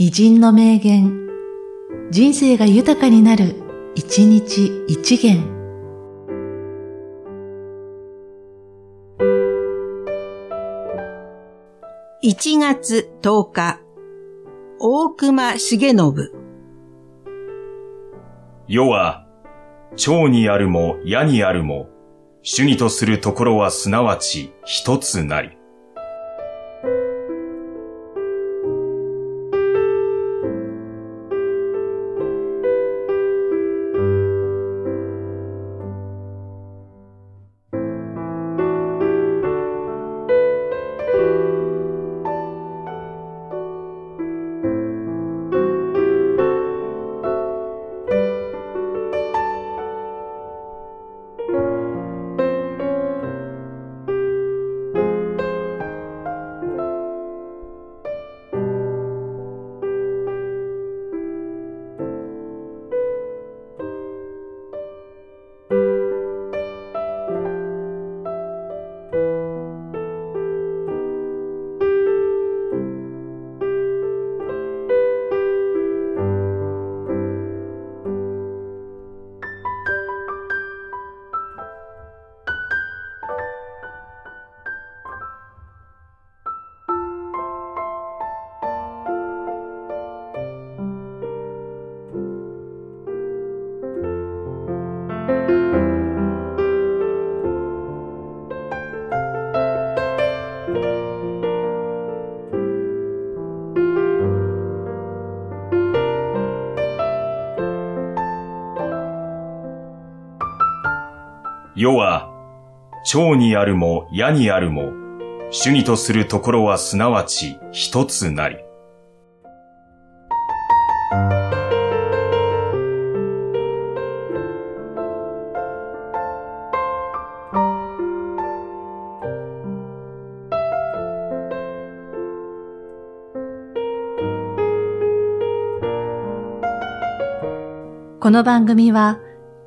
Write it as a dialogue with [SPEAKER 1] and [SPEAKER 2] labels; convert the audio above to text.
[SPEAKER 1] 偉人の名言、人生が豊かになる、一日一元。
[SPEAKER 2] 1月10日、大隈重信。
[SPEAKER 3] 世は、蝶にあるも矢にあるも、主義とするところはすなわち一つなり。世は、蝶にあるも矢にあるも、主義とするところはすなわち一つなり。
[SPEAKER 1] この番組は、